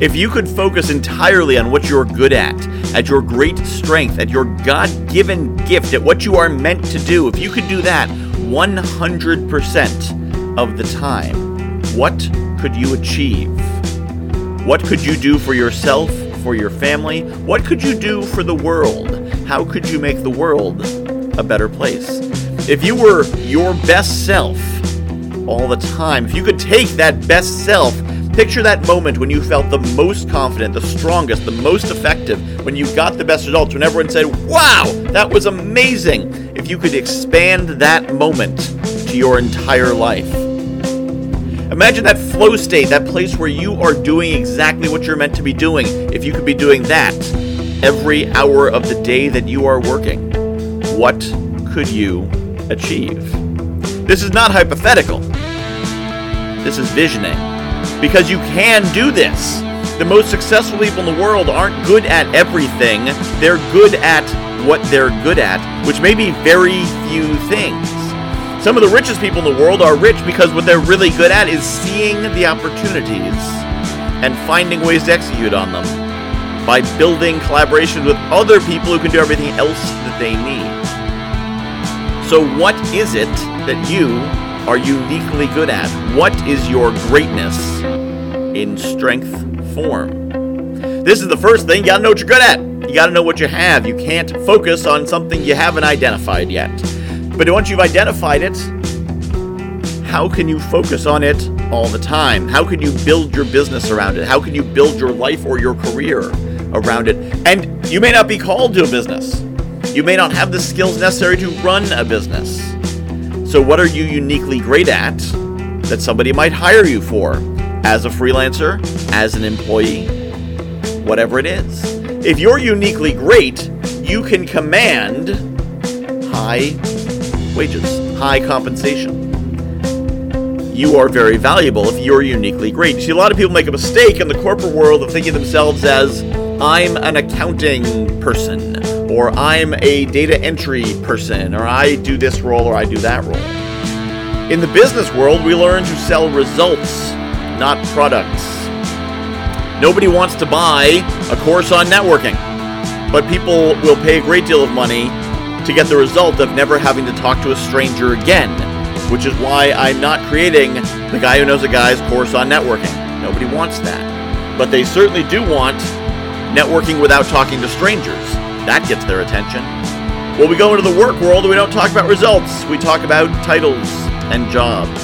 If you could focus entirely on what you're good at, at your great strength, at your God given gift, at what you are meant to do, if you could do that 100% of the time, what could you achieve? What could you do for yourself, for your family? What could you do for the world? How could you make the world a better place? If you were your best self all the time, if you could take that best self Picture that moment when you felt the most confident, the strongest, the most effective, when you got the best results, when everyone said, Wow, that was amazing! If you could expand that moment to your entire life. Imagine that flow state, that place where you are doing exactly what you're meant to be doing. If you could be doing that every hour of the day that you are working, what could you achieve? This is not hypothetical. This is visioning because you can do this. The most successful people in the world aren't good at everything, they're good at what they're good at, which may be very few things. Some of the richest people in the world are rich because what they're really good at is seeing the opportunities and finding ways to execute on them by building collaborations with other people who can do everything else that they need. So, what is it that you are uniquely good at? What is your greatness in strength form? This is the first thing. You gotta know what you're good at. You gotta know what you have. You can't focus on something you haven't identified yet. But once you've identified it, how can you focus on it all the time? How can you build your business around it? How can you build your life or your career around it? And you may not be called to a business. You may not have the skills necessary to run a business. So, what are you uniquely great at that somebody might hire you for as a freelancer, as an employee, whatever it is? If you're uniquely great, you can command high wages, high compensation. You are very valuable if you're uniquely great. You see, a lot of people make a mistake in the corporate world of thinking themselves as I'm an accounting person or I'm a data entry person, or I do this role, or I do that role. In the business world, we learn to sell results, not products. Nobody wants to buy a course on networking, but people will pay a great deal of money to get the result of never having to talk to a stranger again, which is why I'm not creating the guy who knows a guy's course on networking. Nobody wants that. But they certainly do want networking without talking to strangers. That gets their attention. Well, we go into the work world, we don't talk about results. We talk about titles and jobs.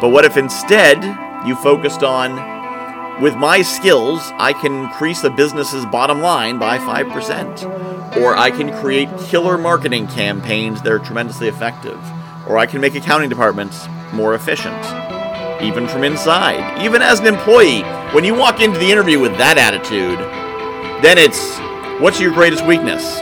But what if instead you focused on, with my skills, I can increase a business's bottom line by 5%. Or I can create killer marketing campaigns that are tremendously effective. Or I can make accounting departments more efficient. Even from inside. Even as an employee, when you walk into the interview with that attitude, then it's What's your greatest weakness?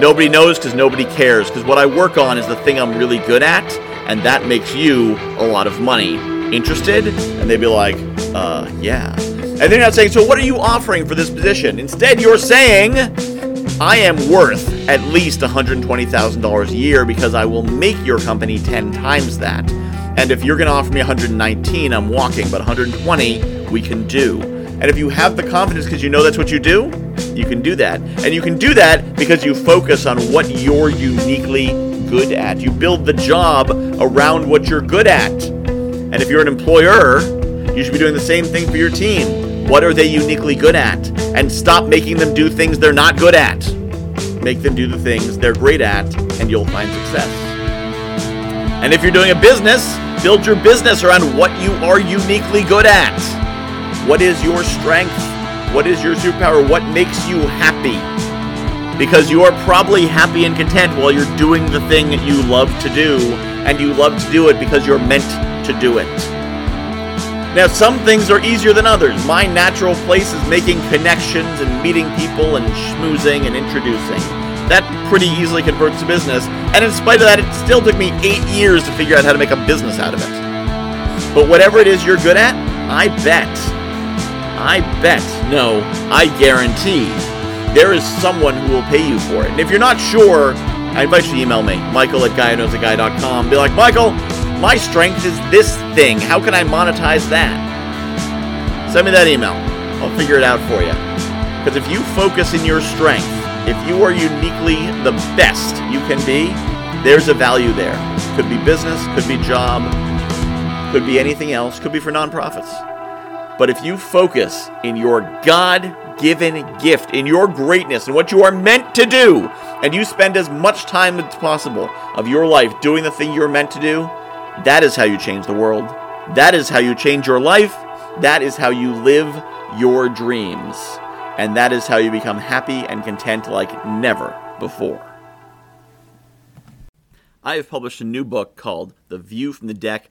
Nobody knows because nobody cares. Because what I work on is the thing I'm really good at, and that makes you a lot of money. Interested? And they'd be like, uh, yeah. And they're not saying, so what are you offering for this position? Instead, you're saying, I am worth at least $120,000 a year because I will make your company 10 times that. And if you're going to offer me 119, I'm walking, but 120 we can do. And if you have the confidence because you know that's what you do, you can do that. And you can do that because you focus on what you're uniquely good at. You build the job around what you're good at. And if you're an employer, you should be doing the same thing for your team. What are they uniquely good at? And stop making them do things they're not good at. Make them do the things they're great at, and you'll find success. And if you're doing a business, build your business around what you are uniquely good at. What is your strength? What is your superpower? What makes you happy? Because you are probably happy and content while you're doing the thing that you love to do, and you love to do it because you're meant to do it. Now, some things are easier than others. My natural place is making connections and meeting people and schmoozing and introducing. That pretty easily converts to business, and in spite of that, it still took me eight years to figure out how to make a business out of it. But whatever it is you're good at, I bet, I bet, no, I guarantee, there is someone who will pay you for it. And if you're not sure, I invite you to email me, michael at guywhoknowsaguy.com. Be like, Michael, my strength is this thing. How can I monetize that? Send me that email. I'll figure it out for you. Because if you focus in your strength, if you are uniquely the best you can be, there's a value there. Could be business, could be job, could be anything else, could be for nonprofits. But if you focus in your God given gift, in your greatness, and what you are meant to do, and you spend as much time as possible of your life doing the thing you're meant to do, that is how you change the world. That is how you change your life. That is how you live your dreams. And that is how you become happy and content like never before. I have published a new book called The View from the Deck